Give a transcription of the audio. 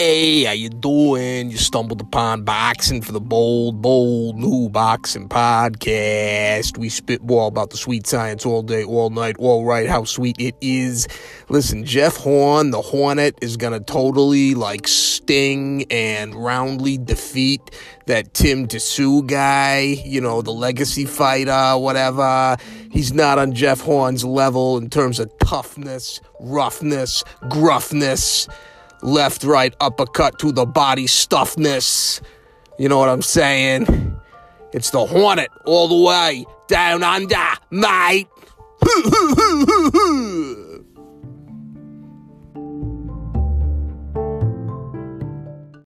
Hey, how you doing? You stumbled upon Boxing for the Bold, Bold New Boxing Podcast. We spitball about the sweet science all day, all night, all right, how sweet it is. Listen, Jeff Horn, the Hornet, is gonna totally like sting and roundly defeat that Tim Tszyu guy, you know, the legacy fighter, whatever. He's not on Jeff Horn's level in terms of toughness, roughness, gruffness left, right, uppercut to the body stuffness. You know what I'm saying? It's the Hornet all the way down under, mate.